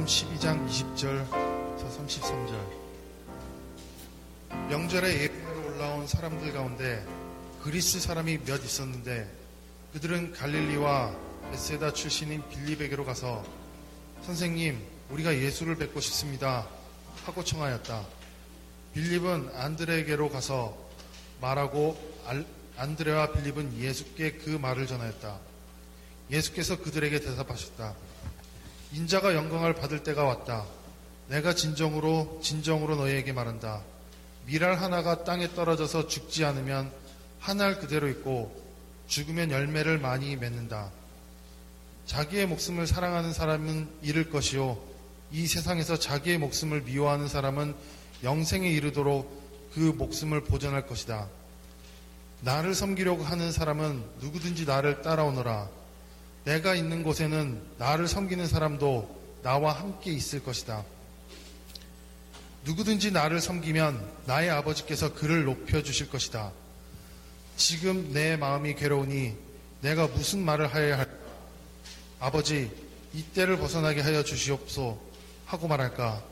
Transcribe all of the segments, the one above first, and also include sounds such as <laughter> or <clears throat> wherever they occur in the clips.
마태복음 12장 20절에서 33절. 명절에 예배하러 올라온 사람들 가운데 그리스 사람이 몇 있었는데 그들은 갈릴리와 베세다 출신인 빌리베게로 가서 선생님, 우리가 예수를 뵙고 싶습니다. 하고 청하였다. 빌립은 안드레에게로 가서 말하고 안드레와 빌립은 예수께 그 말을 전하였다. 예수께서 그들에게 대답하셨다. 인자가 영광을 받을 때가 왔다. 내가 진정으로 진정으로 너희에게 말한다. 미랄 하나가 땅에 떨어져서 죽지 않으면 한 알 그대로 있고 죽으면 열매를 많이 맺는다. 자기의 목숨을 사랑하는 사람은 잃을 것이요. 이 세상에서 자기의 목숨을 미워하는 사람은 영생에 이르도록 그 목숨을 보존할 것이다. 나를 섬기려고 하는 사람은 누구든지 나를 따라오너라. 내가 있는 곳에는 나를 섬기는 사람도 나와 함께 있을 것이다. 누구든지 나를 섬기면 나의 아버지께서 그를 높여주실 것이다. 지금 내 마음이 괴로우니 내가 무슨 말을 하여야 할까? 아버지, 이때를 벗어나게 하여 주시옵소 하고 말할까?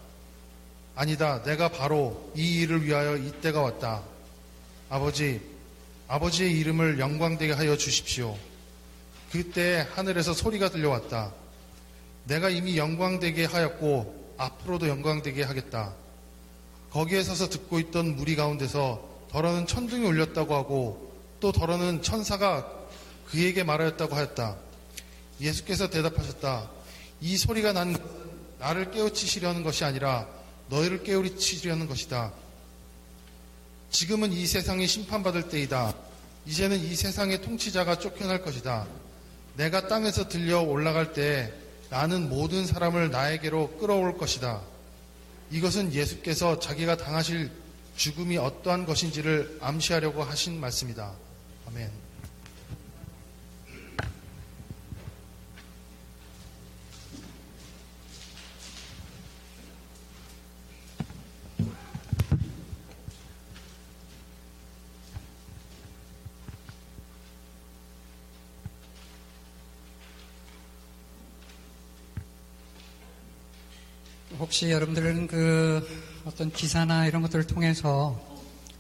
아니다. 내가 바로 이 일을 위하여 이때가 왔다. 아버지, 아버지의 이름을 영광되게 하여 주십시오. 그때 하늘에서 소리가 들려왔다. 내가 이미 영광되게 하였고 앞으로도 영광되게 하겠다. 거기에 서서 듣고 있던 무리 가운데서 더러는 천둥이 울렸다고 하고 또 더러는 천사가 그에게 말하였다고 하였다. 예수께서 대답하셨다. 이 소리가 난 나를 깨우치시려는 것이 아니라 너희를 깨우치려는 것이다. 지금은 이 세상이 심판받을 때이다. 이제는 이 세상의 통치자가 쫓겨날 것이다. 내가 땅에서 들려 올라갈 때 나는 모든 사람을 나에게로 끌어올 것이다. 이것은 예수께서 자기가 당하실 죽음이 어떠한 것인지를 암시하려고 하신 말씀이다. 아멘. 혹시 여러분들은 그 어떤 기사나 이런 것들을 통해서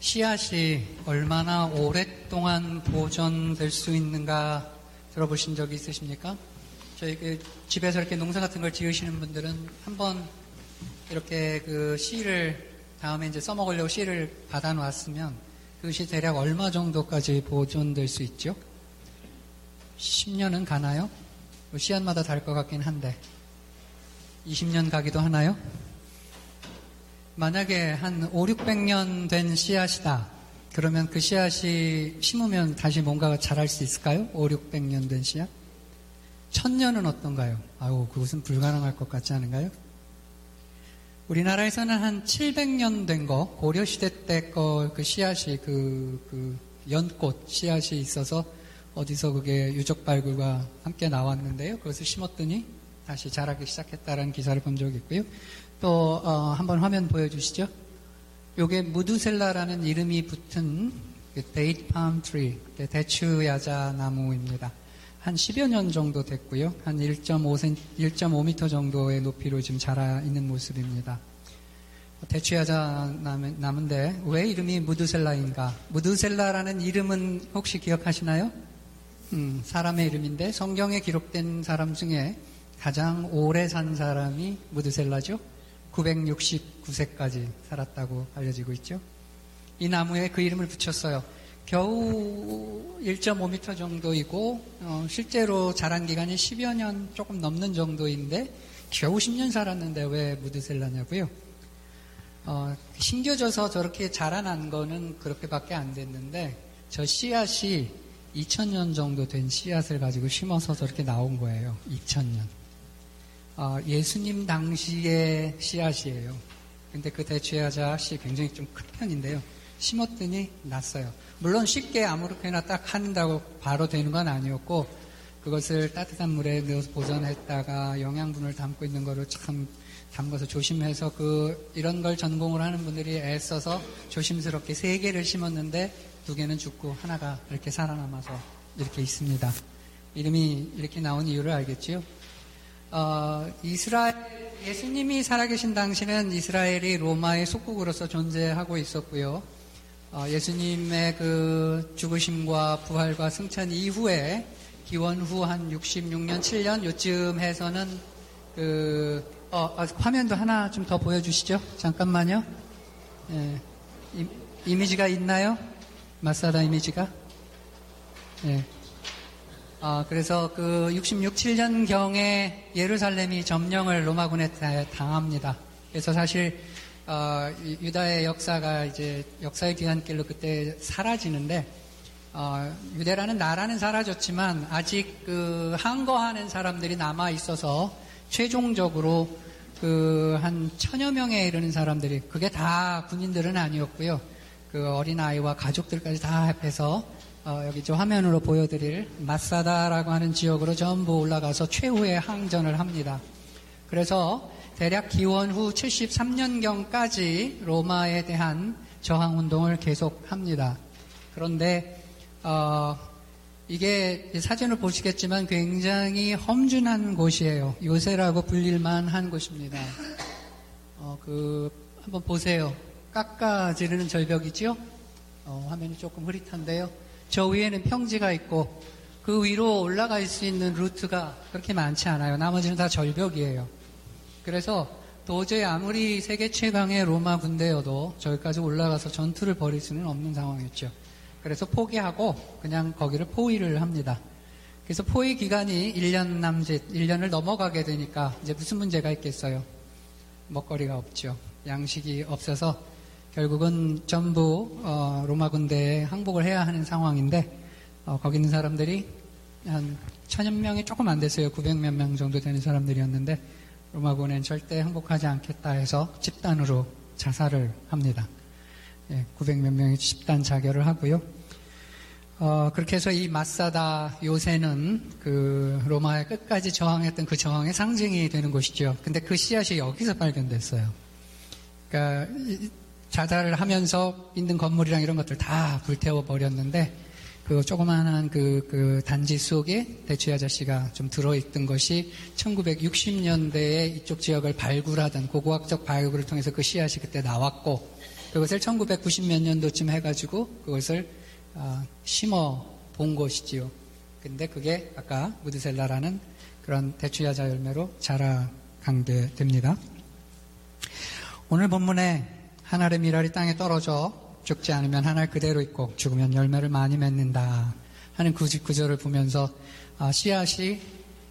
씨앗이 얼마나 오랫동안 보존될 수 있는가 들어보신 적이 있으십니까? 저희 그 집에서 이렇게 농사 같은 걸 지으시는 분들은 한번 이렇게 그 씨를 다음에 이제 써먹으려고 씨를 받아 놨으면 그것이 대략 얼마 정도까지 보존될 수 있죠? 10년은 가나요? 뭐 씨앗마다 다를 것 같긴 한데 20년 가기도 하나요? 만약에 한 5, 600년 된 씨앗이다. 그러면 그 씨앗이 심으면 다시 뭔가가 자랄 수 있을까요? 5, 600년 된 씨앗? 천년은 어떤가요? 아우, 그것은 불가능할 것 같지 않은가요? 우리나라에서는 한 700년 된 거, 고려시대 때 거 그 씨앗이 그, 그 연꽃 씨앗이 있어서 어디서 그게 유적 발굴과 함께 나왔는데요. 그것을 심었더니 다시 자라기 시작했다는 기사를 본 적이 있고요. 또 어, 한번 화면 보여주시죠. 요게 므두셀라라는 이름이 붙은 date palm tree, 대추 야자 나무입니다. 한 10여 년 정도 됐고요. 한 1.5cm, 1.5m 정도의 높이로 지금 자라 있는 모습입니다. 대추 야자 나무인데 왜 이름이 무두셀라인가? 무두셀라라는 이름은 혹시 기억하시나요? 음, 사람의 이름인데 성경에 기록된 사람 중에 가장 오래 산 사람이 무드셀라죠. 969세까지 살았다고 알려지고 있죠. 이 나무에 그 이름을 붙였어요. 겨우 1.5m 정도이고 어, 실제로 자란 기간이 10여 년 조금 넘는 정도인데 겨우 10년 살았는데 왜 무드셀라냐고요? 어, 심겨져서 저렇게 자라난 거는 그렇게밖에 안 됐는데 저 씨앗이 2000년 정도 된 씨앗을 가지고 심어서 저렇게 나온 거예요. 2000년. 어, 예수님 당시의 씨앗이에요. 근데 그 대추야자 씨 굉장히 좀 큰 편인데요. 심었더니 났어요. 물론 쉽게 아무렇게나 딱 한다고 바로 되는 건 아니었고 그것을 따뜻한 물에 넣어서 보존했다가 영양분을 담고 있는 거를 참 담가서 조심해서 그 이런 걸 전공을 하는 분들이 애써서 조심스럽게 세 개를 심었는데 두 개는 죽고 하나가 이렇게 살아남아서 이렇게 있습니다. 이름이 이렇게 나온 이유를 알겠지요? 어, 이스라엘 예수님이 살아계신 당시는 이스라엘이 로마의 속국으로서 존재하고 있었고요. 어, 예수님의 그 죽으심과 부활과 승천 이후에 기원 후 한 66년, 7년 요쯤 해서는 그 어, 아, 화면도 하나 좀 더 보여주시죠. 잠깐만요. 예, 이, 이미지가 있나요? 마사다 이미지가? 예. 아, 그래서 그 66, 7년경에 예루살렘이 점령을 로마군에 다- 당합니다. 그래서 사실 어, 이- 유다의 역사가 이제 역사의 뒤안길로 그때 사라지는데 어, 유대라는 나라는 사라졌지만 아직 그 항거하는 사람들이 남아 있어서 최종적으로 그 한 천여 명에 이르는 사람들이 그게 다 군인들은 아니었고요. 그 어린 아이와 가족들까지 다 합해서 어, 여기 저 화면으로 보여드릴 마사다라고 하는 지역으로 전부 올라가서 최후의 항전을 합니다. 그래서 대략 기원 후 73년경까지 로마에 대한 저항 운동을 계속합니다. 그런데 어, 이게 사진을 보시겠지만 굉장히 험준한 곳이에요. 요새라고 불릴만 한 곳입니다. 어, 그 한번 보세요. 깎아지르는 절벽이죠? 어, 화면이 조금 흐릿한데요. 저 위에는 평지가 있고 그 위로 올라갈 수 있는 루트가 그렇게 많지 않아요. 나머지는 다 절벽이에요. 그래서 도저히 아무리 세계 최강의 로마 군대여도 저기까지 올라가서 전투를 벌일 수는 없는 상황이었죠. 그래서 포기하고 그냥 거기를 포위를 합니다. 그래서 포위 기간이 1년 남짓, 1년을 넘어가게 되니까 이제 무슨 문제가 있겠어요? 먹거리가 없죠. 양식이 없어서 결국은 전부 어, 로마 군대에 항복을 해야 하는 상황인데 어, 거기 있는 사람들이 한 천여 명이 조금 안 됐어요. 900몇 명 정도 되는 사람들이었는데 로마군은 절대 항복하지 않겠다 해서 집단으로 자살을 합니다. 예, 900몇 명이 집단 자결을 하고요. 어, 그렇게 해서 이 마사다 요새는 그 로마의 끝까지 저항했던 그 저항의 상징이 되는 곳이죠. 근데 그 씨앗이 여기서 발견됐어요. 그러니까 이- 자살을 하면서 있는 건물이랑 이런 것들 다 불태워 버렸는데 그 조그마한 그, 그 단지 속에 대추 아저씨가 좀 들어있던 것이 1960년대에 이쪽 지역을 발굴하던 고고학적 발굴을 통해서 그 씨앗이 그때 나왔고 그것을 1990몇 년도쯤 해가지고 그것을 아, 심어 본 것이지요. 근데 그게 아까 무드셀라라는 그런 대추야자 열매로 자라간 게 됩니다. 오늘 본문에 한 알의 미랄이 땅에 떨어져 죽지 않으면 한알 그대로 있고 죽으면 열매를 많이 맺는다 하는 구- 구절을 보면서 아, 씨앗이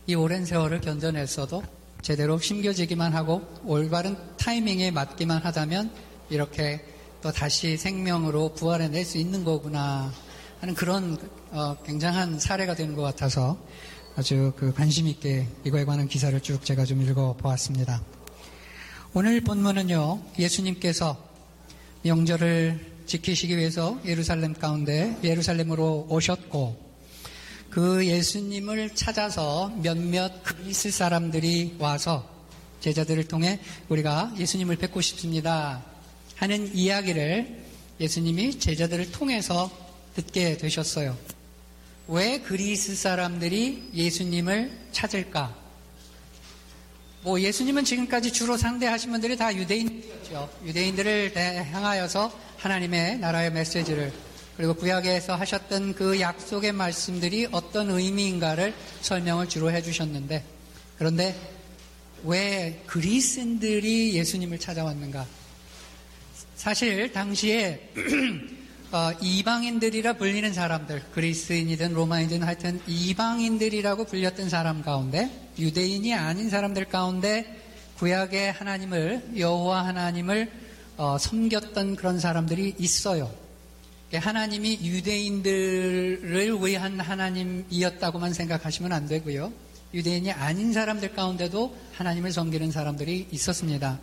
이 오랜 세월을 견뎌냈어도 제대로 심겨지기만 하고 올바른 타이밍에 맞기만 하다면 이렇게 또 다시 생명으로 부활해낼 수 있는 거구나 하는 그런 어, 굉장한 사례가 되는 것 같아서 아주 그 관심 있게 이거에 관한 기사를 쭉 제가 좀 읽어 보았습니다. 오늘 본문은요, 예수님께서 명절을 지키시기 위해서 예루살렘 가운데 예루살렘으로 오셨고, 그 예수님을 찾아서 몇몇 그리스 사람들이 와서 제자들을 통해 우리가 예수님을 뵙고 싶습니다 하는 이야기를 예수님이 제자들을 통해서 듣게 되셨어요. 왜 그리스 사람들이 예수님을 찾을까? 뭐 예수님은 지금까지 주로 상대하신 분들이 다 유대인이었죠. 유대인들을 향하여서 하나님의 나라의 메시지를 그리고 구약에서 하셨던 그 약속의 말씀들이 어떤 의미인가를 설명을 주로 해주셨는데 그런데 왜 그리스인들이 예수님을 찾아왔는가? 사실 당시에 <clears throat> 어, 이방인들이라 불리는 사람들, 그리스인이든 로마인이든 하여튼 이방인들이라고 불렸던 사람 가운데 유대인이 아닌 사람들 가운데 구약의 하나님을 여호와 하나님을 어, 섬겼던 그런 사람들이 있어요. 하나님이 유대인들을 위한 하나님이었다고만 생각하시면 안 되고요. 유대인이 아닌 사람들 가운데도 하나님을 섬기는 사람들이 있었습니다.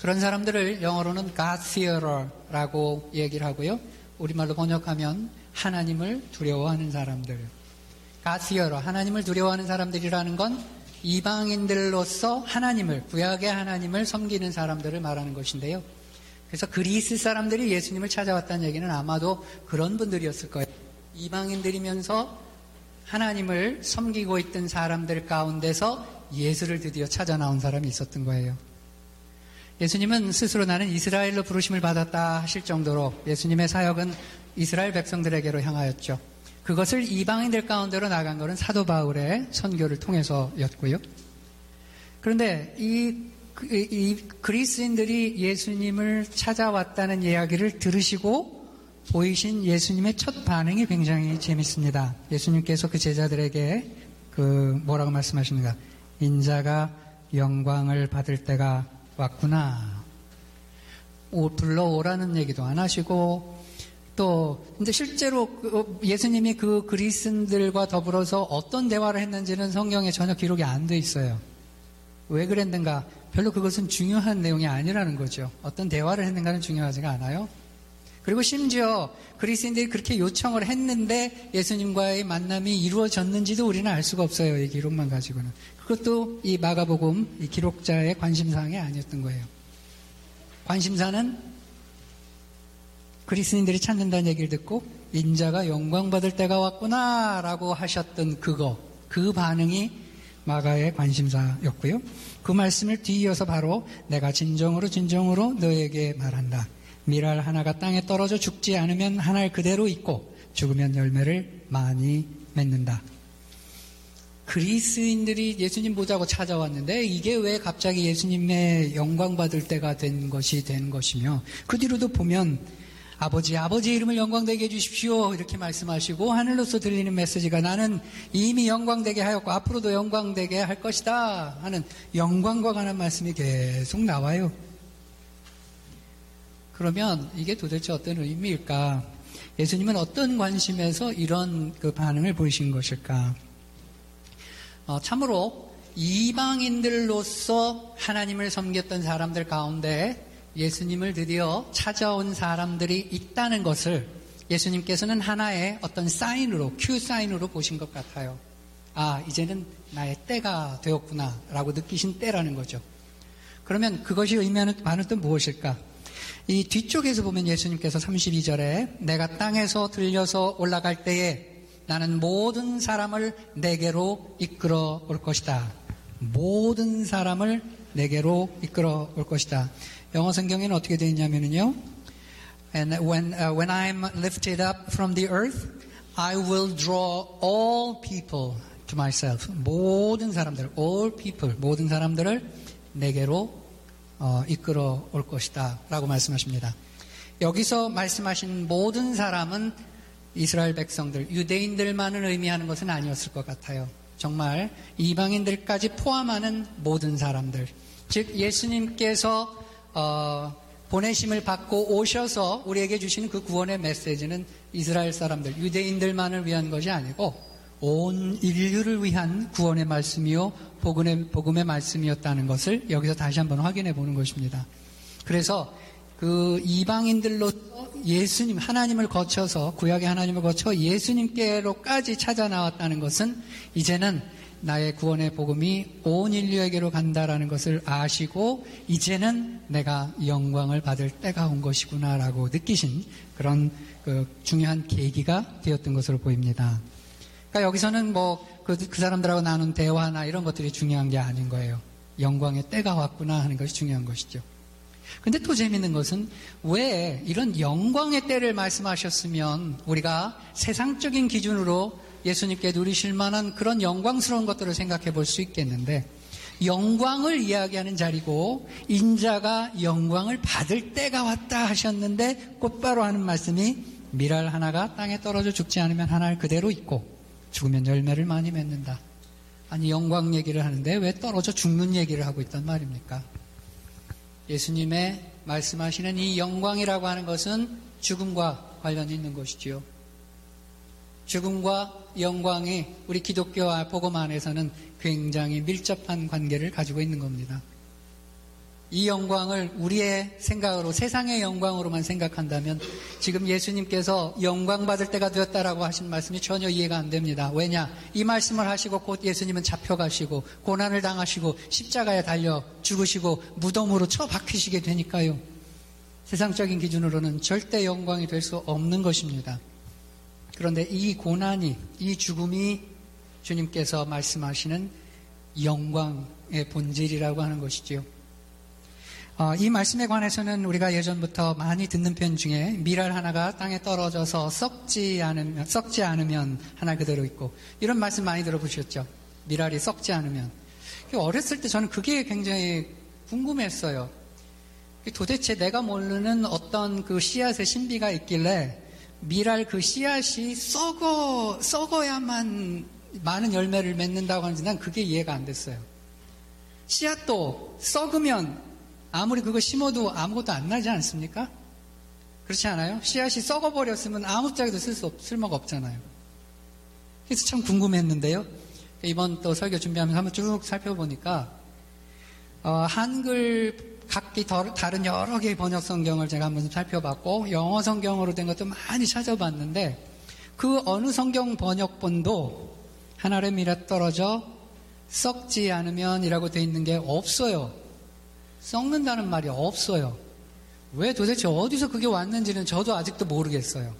그런 사람들을 영어로는 God-fearer라고 얘기를 하고요. 우리말로 번역하면 하나님을 두려워하는 사람들. God-fearer, 하나님을 두려워하는 사람들이라는 건 이방인들로서 하나님을, 구약의 하나님을 섬기는 사람들을 말하는 것인데요. 그래서 그리스 사람들이 예수님을 찾아왔다는 얘기는 아마도 그런 분들이었을 거예요. 이방인들이면서 하나님을 섬기고 있던 사람들 가운데서 예수를 드디어 찾아 나온 사람이 있었던 거예요. 예수님은 스스로 나는 이스라엘로 부르심을 받았다 하실 정도로 예수님의 사역은 이스라엘 백성들에게로 향하였죠. 그것을 이방인들 가운데로 나간 것은 사도 바울의 선교를 통해서였고요. 그런데 이, 이 그리스인들이 예수님을 찾아왔다는 이야기를 들으시고 보이신 예수님의 첫 반응이 굉장히 재밌습니다. 예수님께서 그 제자들에게 그 뭐라고 말씀하십니까? 인자가 영광을 받을 때가 왔구나. 오, 불러오라는 얘기도 안 하시고 또 근데 실제로 그 예수님이 그 그리스인들과 더불어서 어떤 대화를 했는지는 성경에 전혀 기록이 안 돼 있어요. 왜 그랬는가? 별로 그것은 중요한 내용이 아니라는 거죠. 어떤 대화를 했는가는 중요하지가 않아요. 그리고 심지어 그리스인들이 그렇게 요청을 했는데 예수님과의 만남이 이루어졌는지도 우리는 알 수가 없어요. 이 기록만 가지고는. 그것도 이 마가복음 이 기록자의 관심사항이 아니었던 거예요. 관심사는 그리스인들이 찾는다는 얘기를 듣고 인자가 영광 받을 때가 왔구나라고 하셨던 그거, 그 반응이 마가의 관심사였고요. 그 말씀을 뒤이어서 바로 내가 진정으로 진정으로 너에게 말한다. 미랄 하나가 땅에 떨어져 죽지 않으면 하나를 그대로 있고 죽으면 열매를 많이 맺는다. 그리스인들이 예수님 보자고 찾아왔는데 이게 왜 갑자기 예수님의 영광 받을 때가 된 것이 된 것이며 그 뒤로도 보면 아버지, 아버지 이름을 영광되게 해주십시오. 이렇게 말씀하시고 하늘로서 들리는 메시지가 나는 이미 영광되게 하였고 앞으로도 영광되게 할 것이다 하는 영광과 관한 말씀이 계속 나와요. 그러면 이게 도대체 어떤 의미일까? 예수님은 어떤 관심에서 이런 그 반응을 보이신 것일까? 어, 참으로 이방인들로서 하나님을 섬겼던 사람들 가운데 예수님을 드디어 찾아온 사람들이 있다는 것을 예수님께서는 하나의 어떤 사인으로, 큐 사인으로 보신 것 같아요. 아, 이제는 나의 때가 되었구나, 라고 느끼신 때라는 거죠. 그러면 그것이 의미하는 바는 또 무엇일까? 이 뒤쪽에서 보면 예수님께서 32절에 내가 땅에서 들려서 올라갈 때에 나는 모든 사람을 내게로 이끌어 올 것이다. 모든 사람을 내게로 이끌어 올 것이다. 영어 성경에는 어떻게 되어 있냐면요. And when, uh, when I'm lifted up from the earth, I will draw all people to myself. 모든 사람들, all people, 모든 사람들을 내게로 어, 이끌어 올 것이다. 라고 말씀하십니다. 여기서 말씀하신 모든 사람은 이스라엘 백성들, 유대인들만을 의미하는 것은 아니었을 것 같아요. 정말 이방인들까지 포함하는 모든 사람들. 즉, 예수님께서 어, 보내심을 받고 오셔서 우리에게 주시는 그 구원의 메시지는 이스라엘 사람들, 유대인들만을 위한 것이 아니고 온 인류를 위한 구원의 말씀이요, 복음의, 복음의 말씀이었다는 것을 여기서 다시 한번 확인해 보는 것입니다. 그래서 그 이방인들로 예수님, 하나님을 거쳐서, 구약의 하나님을 거쳐 예수님께로까지 찾아 나왔다는 것은 이제는 나의 구원의 복음이 온 인류에게로 간다라는 것을 아시고 이제는 내가 영광을 받을 때가 온 것이구나라고 느끼신 그런 그 중요한 계기가 되었던 것으로 보입니다. 그러니까 여기서는 뭐그 그 사람들하고 나눈 대화나 이런 것들이 중요한 게 아닌 거예요. 영광의 때가 왔구나 하는 것이 중요한 것이죠. 근데 또 재밌는 것은 왜 이런 영광의 때를 말씀하셨으면 우리가 세상적인 기준으로 예수님께 누리실 만한 그런 영광스러운 것들을 생각해 볼 수 있겠는데 영광을 이야기하는 자리고 인자가 영광을 받을 때가 왔다 하셨는데 곧바로 하는 말씀이 미랄 하나가 땅에 떨어져 죽지 않으면 하나를 그대로 있고 죽으면 열매를 많이 맺는다. 아니 영광 얘기를 하는데 왜 떨어져 죽는 얘기를 하고 있단 말입니까? 예수님의 말씀하시는 이 영광이라고 하는 것은 죽음과 관련이 있는 것이지요. 죽음과 영광이 우리 기독교 복음 안에서는 굉장히 밀접한 관계를 가지고 있는 겁니다. 이 영광을 우리의 생각으로 세상의 영광으로만 생각한다면 지금 예수님께서 영광 받을 때가 되었다라고 하신 말씀이 전혀 이해가 안 됩니다. 왜냐? 이 말씀을 하시고 곧 예수님은 잡혀가시고 고난을 당하시고 십자가에 달려 죽으시고 무덤으로 처박히시게 되니까요. 세상적인 기준으로는 절대 영광이 될 수 없는 것입니다. 그런데 이 고난이, 이 죽음이 주님께서 말씀하시는 영광의 본질이라고 하는 것이지요. 어, 이 말씀에 관해서는 우리가 예전부터 많이 듣는 편 중에 미랄 하나가 땅에 떨어져서 썩지 않으면, 썩지 않으면 하나 그대로 있고 이런 말씀 많이 들어보셨죠? 미랄이 썩지 않으면. 어렸을 때 저는 그게 굉장히 궁금했어요. 도대체 내가 모르는 어떤 그 씨앗의 신비가 있길래 미랄 그 씨앗이 썩어, 썩어야만 많은 열매를 맺는다고 하는지 난 그게 이해가 안 됐어요. 씨앗도 썩으면 아무리 그거 심어도 아무것도 안 나지 않습니까? 그렇지 않아요? 씨앗이 썩어버렸으면 아무 짝에도 쓸 수, 쓸모가 없잖아요. 그래서 참 궁금했는데요. 이번 또 설교 준비하면서 한번 쭉 살펴보니까, 어, 한글 각기 다른 여러 개의 번역 성경을 제가 한번 살펴봤고, 영어 성경으로 된 것도 많이 찾아봤는데, 그 어느 성경 번역본도 하나의 미라 떨어져 썩지 않으면이라고 돼 있는 게 없어요. 썩는다는 말이 없어요. 왜 도대체 어디서 그게 왔는지는 저도 아직도 모르겠어요.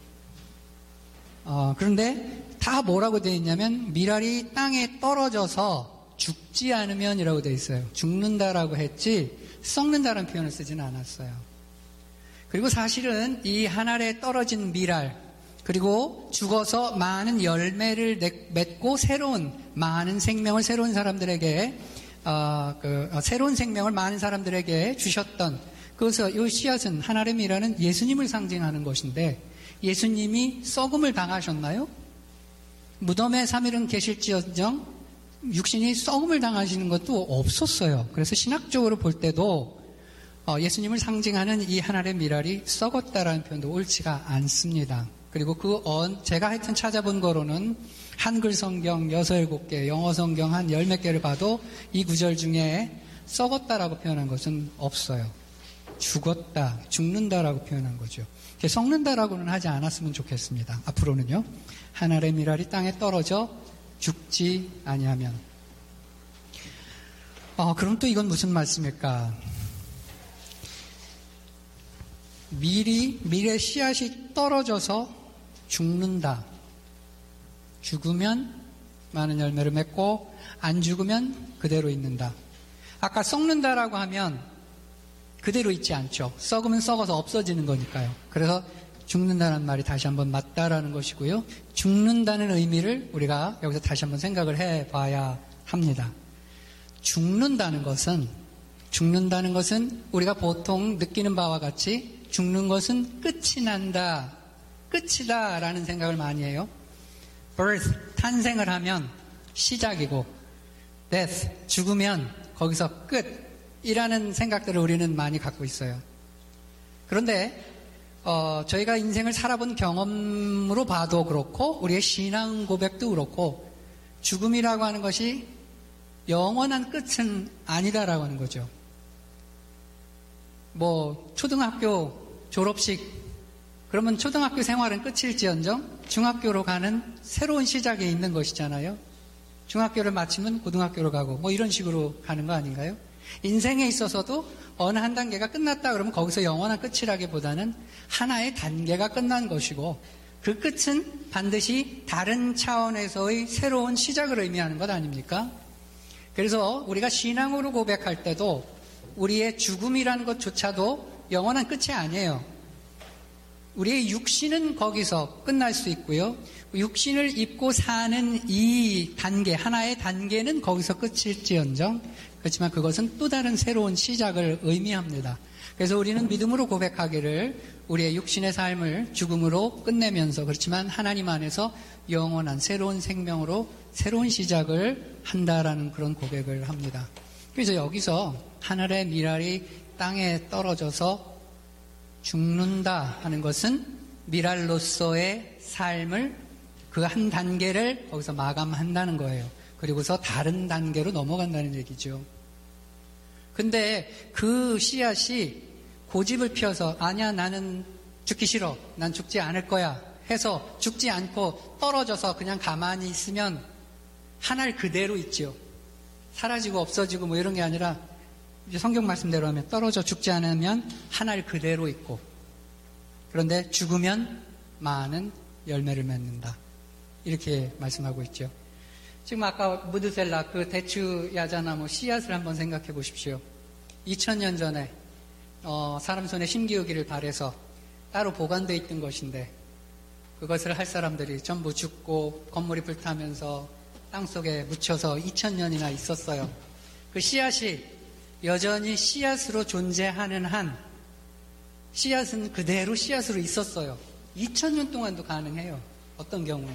어, 그런데 다 뭐라고 되어 있냐면 미랄이 땅에 떨어져서 죽지 않으면이라고 되어 있어요. 죽는다라고 했지 썩는다는 표현을 쓰지는 않았어요. 그리고 사실은 이 하늘에 떨어진 미랄 그리고 죽어서 많은 열매를 맺고 새로운 많은 생명을 새로운 사람들에게 어, 그, 어, 새로운 생명을 많은 사람들에게 주셨던 그래서 이 씨앗은 하나님이라는 예수님을 상징하는 것인데 예수님이 썩음을 당하셨나요? 무덤에 3일은 계실지언정 육신이 썩음을 당하시는 것도 없었어요. 그래서 신학적으로 볼 때도 어, 예수님을 상징하는 이 하나의 미랄이 썩었다라는 표현도 옳지가 않습니다. 그리고 그 언, 제가 하여튼 찾아본 거로는 한글 성경 여섯 일곱 개, 영어 성경 한열몇 개를 봐도 이 구절 중에 썩었다라고 표현한 것은 없어요. 죽었다, 죽는다라고 표현한 거죠. 썩는다라고는 하지 않았으면 좋겠습니다. 앞으로는요. 하늘의 미랄이 땅에 떨어져 죽지 아니하면. 어, 그럼 또 이건 무슨 말씀일까? 미리, 미래 씨앗이 떨어져서 죽는다. 죽으면 많은 열매를 맺고 안 죽으면 그대로 있는다. 아까 썩는다라고 하면 그대로 있지 않죠. 썩으면 썩어서 없어지는 거니까요. 그래서 죽는다는 말이 다시 한번 맞다라는 것이고요. 죽는다는 의미를 우리가 여기서 다시 한번 생각을 해 봐야 합니다. 죽는다는 것은 죽는다는 것은 우리가 보통 느끼는 바와 같이 죽는 것은 끝이 난다. 끝이다. 라는 생각을 많이 해요. birth, 탄생을 하면 시작이고, death, 죽으면 거기서 끝이라는 생각들을 우리는 많이 갖고 있어요. 그런데 어, 저희가 인생을 살아본 경험으로 봐도 그렇고 우리의 신앙 고백도 그렇고 죽음이라고 하는 것이 영원한 끝은 아니다라고 하는 거죠. 뭐 초등학교 졸업식 그러면 초등학교 생활은 끝일지언정 중학교로 가는 새로운 시작에 있는 것이잖아요. 중학교를 마치면 고등학교로 가고 뭐 이런 식으로 가는 거 아닌가요? 인생에 있어서도 어느 한 단계가 끝났다 그러면 거기서 영원한 끝이라기보다는 하나의 단계가 끝난 것이고 그 끝은 반드시 다른 차원에서의 새로운 시작을 의미하는 것 아닙니까? 그래서 우리가 신앙으로 고백할 때도 우리의 죽음이라는 것조차도 영원한 끝이 아니에요. 우리의 육신은 거기서 끝날 수 있고요. 육신을 입고 사는 이 단계, 하나의 단계는 거기서 끝일지언정, 그렇지만 그것은 또 다른 새로운 시작을 의미합니다. 그래서 우리는 믿음으로 고백하기를 우리의 육신의 삶을 죽음으로 끝내면서 그렇지만 하나님 안에서 영원한 새로운 생명으로 새로운 시작을 한다라는 그런 고백을 합니다. 그래서 여기서 하늘의 미랄이 땅에 떨어져서 죽는다 하는 것은 미랄로서의 삶을 그 한 단계를 거기서 마감한다는 거예요. 그리고서 다른 단계로 넘어간다는 얘기죠. 근데 그 씨앗이 고집을 피워서 아니야 나는 죽기 싫어. 난 죽지 않을 거야. 해서 죽지 않고 떨어져서 그냥 가만히 있으면 하늘 그대로 있죠. 사라지고 없어지고 뭐 이런 게 아니라 성경 말씀대로 하면 떨어져 죽지 않으면 하늘 그대로 있고 그런데 죽으면 많은 열매를 맺는다. 이렇게 말씀하고 있죠. 지금 아까 무드셀라 그 대추 야자나무 씨앗을 한번 생각해 보십시오. 2000년 전에 어, 사람 손에 심기우기를 발해서 따로 보관돼 있던 것인데 그것을 할 사람들이 전부 죽고 건물이 불타면서 땅 속에 묻혀서 2000년이나 있었어요. 그 씨앗이 여전히 씨앗으로 존재하는 한 씨앗은 그대로 씨앗으로 있었어요. 2000년 동안도 가능해요. 어떤 경우에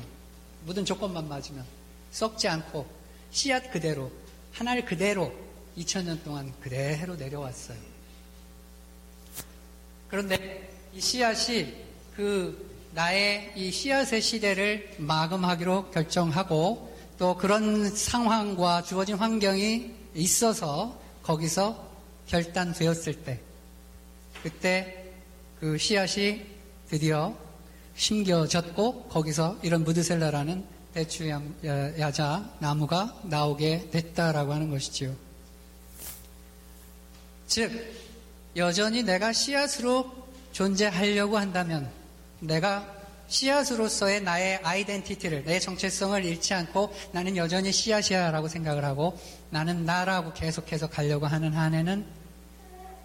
모든 조건만 맞으면 썩지 않고 씨앗 그대로 하나를 그대로 2000년 동안 그대로 내려왔어요. 그런데 이 씨앗이 그 나의 이 씨앗의 시대를 마감하기로 결정하고 또 그런 상황과 주어진 환경이 있어서 거기서 결단되었을 때 그때 그 씨앗이 드디어 심겨졌고 거기서 이런 무드셀라라는 대추 야자 나무가 나오게 됐다라고 하는 것이지요. 즉 여전히 내가 씨앗으로 존재하려고 한다면 내가 씨앗으로서의 나의 아이덴티티를, 내 정체성을 잃지 않고 나는 여전히 씨앗이야라고 생각을 하고 나는 나라고 계속해서 가려고 하는 한에는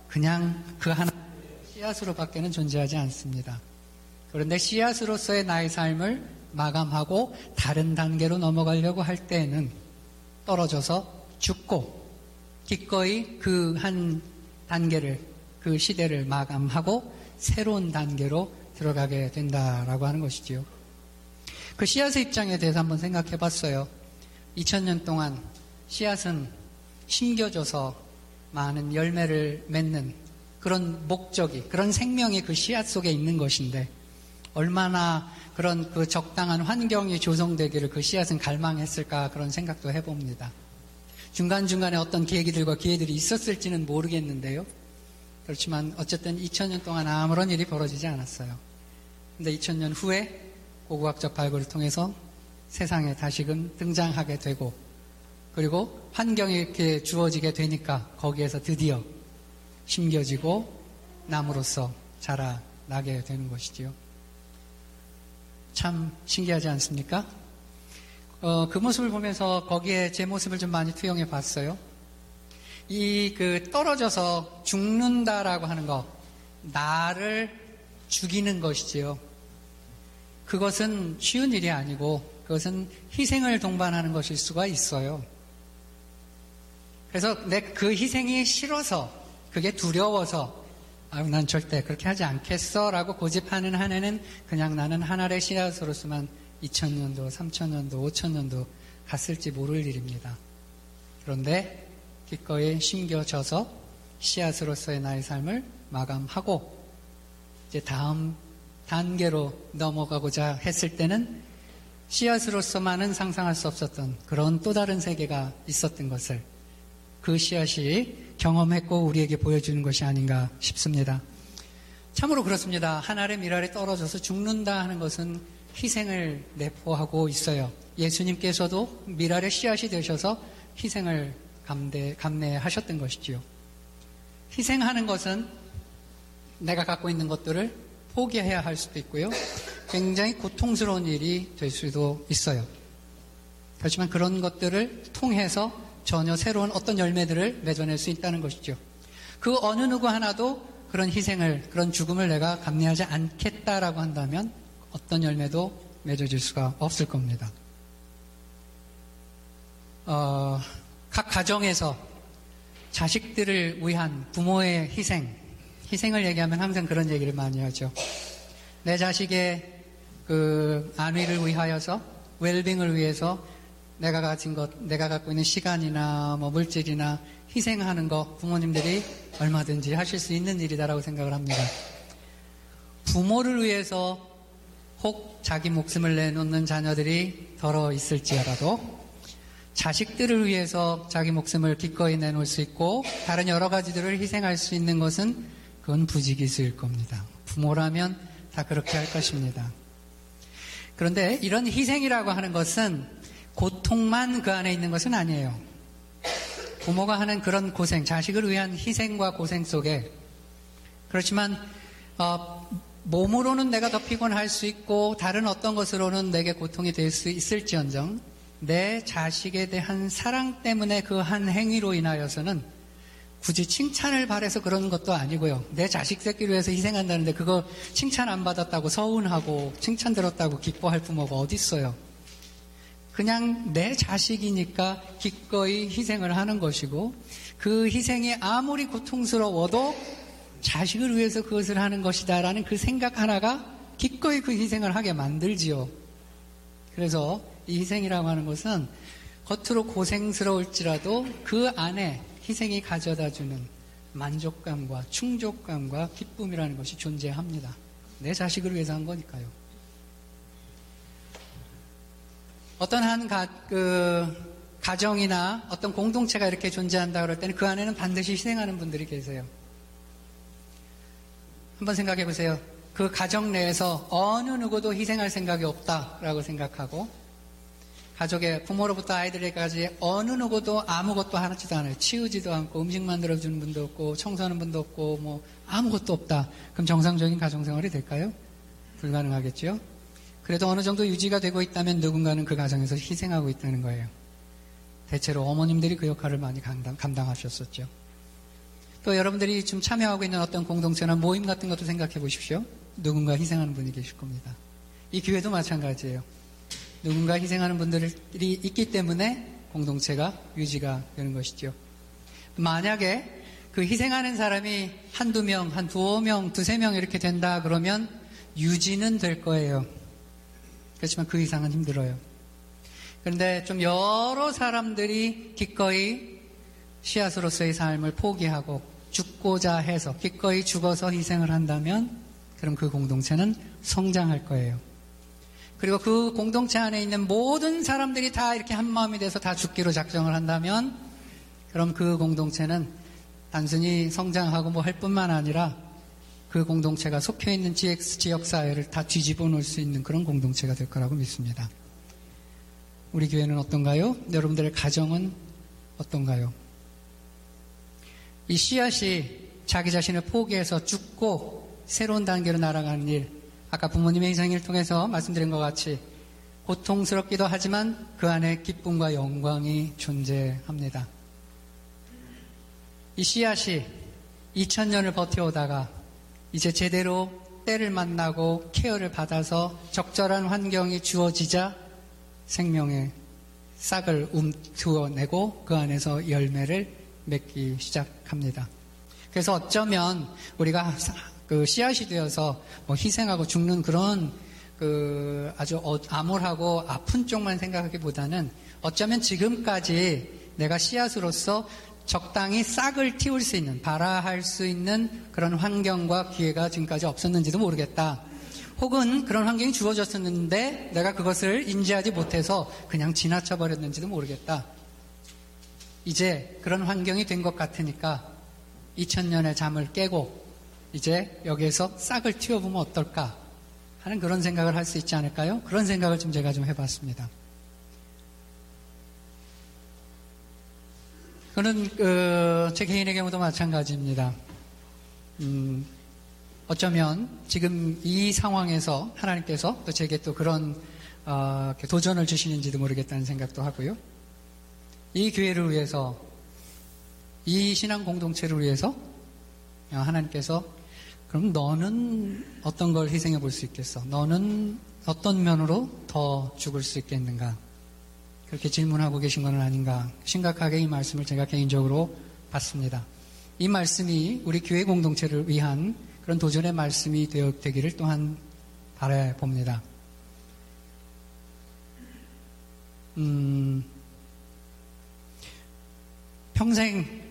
그냥 그 하나 씨앗으로 밖에는 존재하지 않습니다. 그런데 씨앗으로서의 나의 삶을 마감하고 다른 단계로 넘어가려고 할 때에는 떨어져서 죽고 기꺼이 그 한 단계를, 그 시대를 마감하고 새로운 단계로 들어가게 된다라고 하는 것이지요. 그 씨앗의 입장에 대해서 한번 생각해 봤어요. 2000년 동안 씨앗은 심겨져서 많은 열매를 맺는 그런 목적이, 그런 생명이 그 씨앗 속에 있는 것인데, 얼마나 그런 그 적당한 환경이 조성되기를 그 씨앗은 갈망했을까 그런 생각도 해봅니다. 중간중간에 어떤 계기들과 기회들이 있었을지는 모르겠는데요. 그렇지만 어쨌든 2000년 동안 아무런 일이 벌어지지 않았어요. 근데 2000년 후에 고고학적 발굴을 통해서 세상에 다시금 등장하게 되고 그리고 환경이 이렇게 주어지게 되니까 거기에서 드디어 심겨지고 나무로서 자라나게 되는 것이지요. 참 신기하지 않습니까? 어, 그 모습을 보면서 거기에 제 모습을 좀 많이 투영해 봤어요. 이 그 떨어져서 죽는다라고 하는 것, 나를 죽이는 것이지요. 그것은 쉬운 일이 아니고 그것은 희생을 동반하는 것일 수가 있어요. 그래서 내 그 희생이 싫어서 그게 두려워서 아유 난 절대 그렇게 하지 않겠어라고 고집하는 한에는 그냥 나는 하나의 씨앗으로서만 2000년도, 3000년도, 5000년도 갔을지 모를 일입니다. 그런데 기꺼이 심겨져서 씨앗으로서의 나의 삶을 마감하고 이제 다음 단계로 넘어가고자 했을 때는 씨앗으로서만은 상상할 수 없었던 그런 또 다른 세계가 있었던 것을 그 씨앗이 경험했고 우리에게 보여주는 것이 아닌가 싶습니다. 참으로 그렇습니다. 하늘의 미랄에 떨어져서 죽는다 하는 것은 희생을 내포하고 있어요. 예수님께서도 미랄의 씨앗이 되셔서 희생을 감내, 감내하셨던 것이지요. 희생하는 것은 내가 갖고 있는 것들을 포기해야 할 수도 있고요. 굉장히 고통스러운 일이 될 수도 있어요. 그렇지만 그런 것들을 통해서 전혀 새로운 어떤 열매들을 맺어낼 수 있다는 것이죠. 그 어느 누구 하나도 그런 희생을, 그런 죽음을 내가 감내하지 않겠다라고 한다면 어떤 열매도 맺어질 수가 없을 겁니다. 어, 각 가정에서 자식들을 위한 부모의 희생, 희생을 얘기하면 항상 그런 얘기를 많이 하죠. 내 자식의 그 안위를 위하여서, 웰빙을 위해서 내가 가진 것, 내가 갖고 있는 시간이나 뭐 물질이나 희생하는 거 부모님들이 얼마든지 하실 수 있는 일이다라고 생각을 합니다. 부모를 위해서 혹 자기 목숨을 내놓는 자녀들이 덜어 있을지라도 자식들을 위해서 자기 목숨을 기꺼이 내놓을 수 있고 다른 여러 가지들을 희생할 수 있는 것은 그건 부지기수일 겁니다. 부모라면 다 그렇게 할 것입니다. 그런데 이런 희생이라고 하는 것은 고통만 그 안에 있는 것은 아니에요. 부모가 하는 그런 고생, 자식을 위한 희생과 고생 속에 그렇지만 어, 몸으로는 내가 더 피곤할 수 있고 다른 어떤 것으로는 내게 고통이 될 수 있을지언정 내 자식에 대한 사랑 때문에 그 한 행위로 인하여서는 굳이 칭찬을 바래서 그러는 것도 아니고요. 내 자식 새끼를 위해서 희생한다는데 그거 칭찬 안 받았다고 서운하고 칭찬 들었다고 기뻐할 부모가 어디 있어요. 그냥 내 자식이니까 기꺼이 희생을 하는 것이고 그 희생이 아무리 고통스러워도 자식을 위해서 그것을 하는 것이다라는 그 생각 하나가 기꺼이 그 희생을 하게 만들지요. 그래서 이 희생이라고 하는 것은 겉으로 고생스러울지라도 그 안에 희생이 가져다 주는 만족감과 충족감과 기쁨이라는 것이 존재합니다. 내 자식을 위해서 한 거니까요. 어떤 한 가, 그, 가정이나 어떤 공동체가 이렇게 존재한다 그럴 때는 그 안에는 반드시 희생하는 분들이 계세요. 한번 생각해 보세요. 그 가정 내에서 어느 누구도 희생할 생각이 없다라고 생각하고 가족의 부모로부터 아이들에게까지 어느 누구도 아무것도 하지도 않아요. 치우지도 않고 음식 만들어 주는 분도 없고 청소하는 분도 없고 뭐 아무것도 없다. 그럼 정상적인 가정 생활이 될까요? 불가능하겠죠. 그래도 어느 정도 유지가 되고 있다면 누군가는 그 가정에서 희생하고 있다는 거예요. 대체로 어머님들이 그 역할을 많이 감당, 감당하셨었죠. 또 여러분들이 지금 참여하고 있는 어떤 공동체나 모임 같은 것도 생각해 보십시오. 누군가 희생하는 분이 계실 겁니다. 이 교회도 마찬가지예요. 누군가 희생하는 분들이 있기 때문에 공동체가 유지가 되는 것이죠. 만약에 그 희생하는 사람이 한두 명, 한 두어 명, 두세 명 이렇게 된다 그러면 유지는 될 거예요. 그렇지만 그 이상은 힘들어요. 그런데 좀 여러 사람들이 기꺼이 씨앗으로서의 삶을 포기하고 죽고자 해서 기꺼이 죽어서 희생을 한다면 그럼 그 공동체는 성장할 거예요. 그리고 그 공동체 안에 있는 모든 사람들이 다 이렇게 한 마음이 돼서 다 죽기로 작정을 한다면 그럼 그 공동체는 단순히 성장하고 뭐 할 뿐만 아니라 그 공동체가 속해 있는 지역 사회를 다 뒤집어 놓을 수 있는 그런 공동체가 될 거라고 믿습니다. 우리 교회는 어떤가요? 여러분들의 가정은 어떤가요? 이 씨앗이 자기 자신을 포기해서 죽고 새로운 단계로 날아가는 일, 아까 부모님의 희생을 통해서 말씀드린 것 같이 고통스럽기도 하지만 그 안에 기쁨과 영광이 존재합니다. 이 씨앗이 2000년을 버텨오다가 이제 제대로 때를 만나고 케어를 받아서 적절한 환경이 주어지자 생명의 싹을 움투어내고 그 안에서 열매를 맺기 시작합니다. 그래서 어쩌면 우리가 그 씨앗이 되어서 뭐 희생하고 죽는 그런 그 아주 어, 암울하고 아픈 쪽만 생각하기보다는 어쩌면 지금까지 내가 씨앗으로서 적당히 싹을 틔울 수 있는, 발화할 수 있는 그런 환경과 기회가 지금까지 없었는지도 모르겠다. 혹은 그런 환경이 주어졌었는데 내가 그것을 인지하지 못해서 그냥 지나쳐 버렸는지도 모르겠다. 이제 그런 환경이 된 것 같으니까 2000년의 잠을 깨고 이제 여기에서 싹을 틔워보면 어떨까 하는 그런 생각을 할 수 있지 않을까요? 그런 생각을 좀 제가 좀 해봤습니다. 그는 그, 제 개인의 경우도 마찬가지입니다. 음, 어쩌면 지금 이 상황에서 하나님께서 또 제게 또 그런 어, 도전을 주시는지도 모르겠다는 생각도 하고요. 이 교회를 위해서 이 신앙 공동체를 위해서 하나님께서 그럼 너는 어떤 걸 희생해 볼 수 있겠어? 너는 어떤 면으로 더 죽을 수 있겠는가? 그렇게 질문하고 계신 것은 아닌가? 심각하게 이 말씀을 제가 개인적으로 받습니다. 이 말씀이 우리 교회 공동체를 위한 그런 도전의 말씀이 되어 되기를 또한 바라봅니다. 음, 평생 그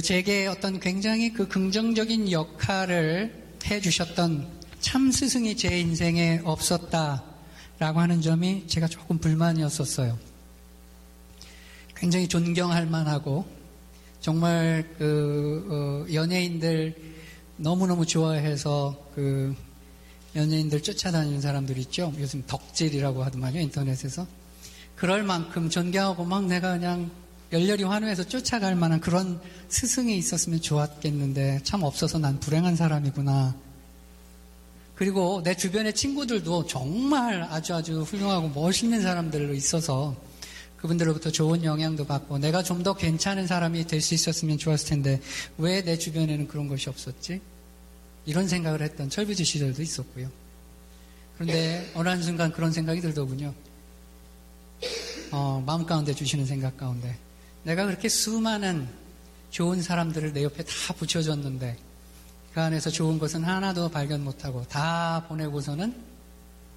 제게 어떤 굉장히 그 긍정적인 역할을 해주셨던 참 스승이 제 인생에 없었다라고 하는 점이 제가 조금 불만이었었어요. 굉장히 존경할 만하고 정말 그 어, 연예인들 너무너무 좋아해서 그 연예인들 쫓아다니는 사람들 있죠. 요즘 덕질이라고 하더만요 인터넷에서 그럴 만큼 존경하고 막 내가 그냥 열렬히 환호해서 쫓아갈 만한 그런 스승이 있었으면 좋았겠는데 참 없어서 난 불행한 사람이구나. 그리고 내 주변의 친구들도 정말 아주 아주 훌륭하고 멋있는 사람들로 있어서 그분들로부터 좋은 영향도 받고 내가 좀 더 괜찮은 사람이 될 수 있었으면 좋았을 텐데 왜 내 주변에는 그런 것이 없었지? 이런 생각을 했던 철부지 시절도 있었고요. 그런데 어느 한순간 그런 생각이 들더군요. 어, 마음 가운데 주시는 생각 가운데 내가 그렇게 수많은 좋은 사람들을 내 옆에 다 붙여줬는데 그 안에서 좋은 것은 하나도 발견 못하고 다 보내고서는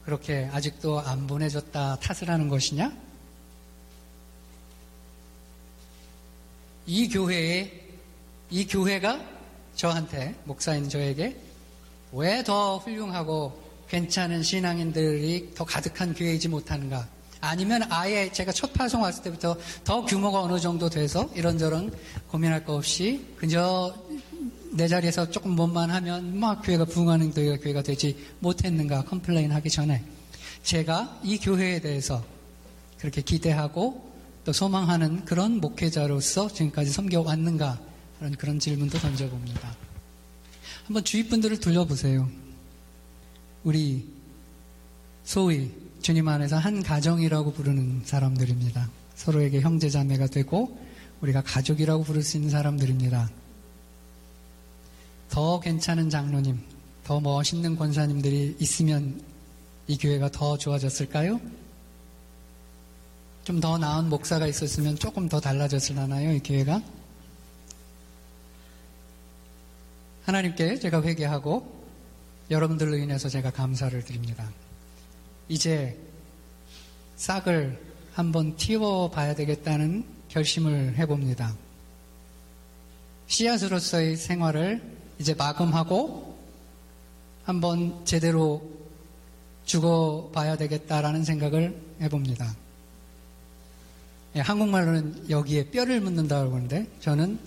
그렇게 아직도 안 보내줬다 탓을 하는 것이냐? 이 교회에, 이 교회가 저한테, 목사인 저에게 왜 더 훌륭하고 괜찮은 신앙인들이 더 가득한 교회이지 못하는가? 아니면 아예 제가 첫 파송 왔을 때부터 더 규모가 어느 정도 돼서 이런저런 고민할 거 없이 그저 내 자리에서 조금 뭔만 하면 막 교회가 부흥하는 교회가, 교회가 되지 못했는가 complain 하기 전에 제가 이 교회에 대해서 그렇게 기대하고 또 소망하는 그런 목회자로서 지금까지 섬겨왔는가 그런 그런 질문도 던져봅니다. 한번 주위 분들을 둘러보세요. 우리 소위 주님 안에서 한 가정이라고 부르는 사람들입니다. 서로에게 형제 자매가 되고 우리가 가족이라고 부를 수 있는 사람들입니다. 더 괜찮은 장로님, 더 멋있는 권사님들이 있으면 이 교회가 더 좋아졌을까요? 좀 더 나은 목사가 있었으면 조금 더 달라졌을라나요, 이 교회가? 하나님께 제가 회개하고 여러분들로 인해서 제가 감사를 드립니다. 이제 싹을 한번 틔워 봐야 되겠다는 결심을 해봅니다. 씨앗으로서의 생활을 이제 마감하고 한번 제대로 죽어 봐야 되겠다라는 생각을 해봅니다. 예, 한국말로는 여기에 뼈를 묻는다고 그러는데 저는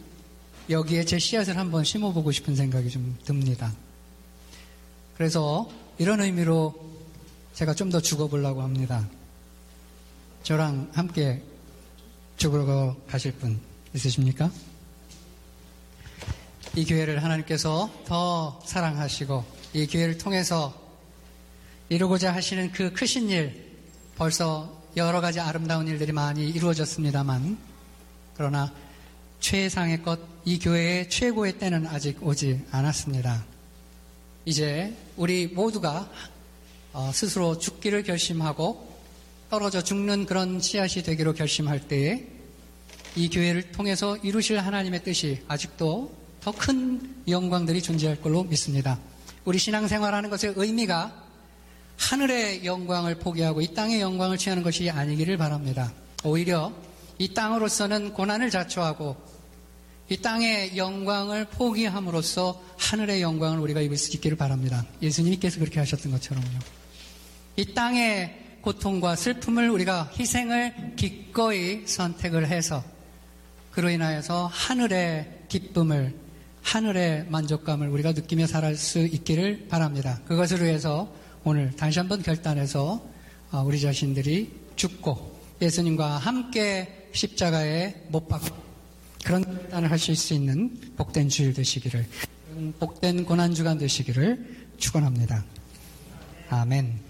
여기에 제 씨앗을 한번 심어보고 싶은 생각이 좀 듭니다. 그래서 이런 의미로 제가 좀 더 죽어보려고 합니다. 저랑 함께 죽으러 가실 분 있으십니까? 이 교회를 하나님께서 더 사랑하시고 이 교회를 통해서 이루고자 하시는 그 크신 일 벌써 여러 가지 아름다운 일들이 많이 이루어졌습니다만 그러나 최상의 것, 이 교회의 최고의 때는 아직 오지 않았습니다. 이제 우리 모두가 어, 스스로 죽기를 결심하고 떨어져 죽는 그런 씨앗이 되기로 결심할 때에 이 교회를 통해서 이루실 하나님의 뜻이 아직도 더 큰 영광들이 존재할 걸로 믿습니다. 우리 신앙생활하는 것의 의미가 하늘의 영광을 포기하고 이 땅의 영광을 취하는 것이 아니기를 바랍니다. 오히려 이 땅으로서는 고난을 자초하고 이 땅의 영광을 포기함으로써 하늘의 영광을 우리가 입을 수 있기를 바랍니다. 예수님께서 그렇게 하셨던 것처럼요. 이 땅의 고통과 슬픔을 우리가 희생을 기꺼이 선택을 해서 그로 인하여서 하늘의 기쁨을 하늘의 만족감을 우리가 느끼며 살아갈 수 있기를 바랍니다. 그것을 위해서 오늘 다시 한번 결단해서 어, 우리 자신들이 죽고 예수님과 함께 십자가에 못 박고 그런 결단을 하실 수 있는 복된 주일 되시기를 복된 고난 주간 되시기를 축원합니다. 아멘.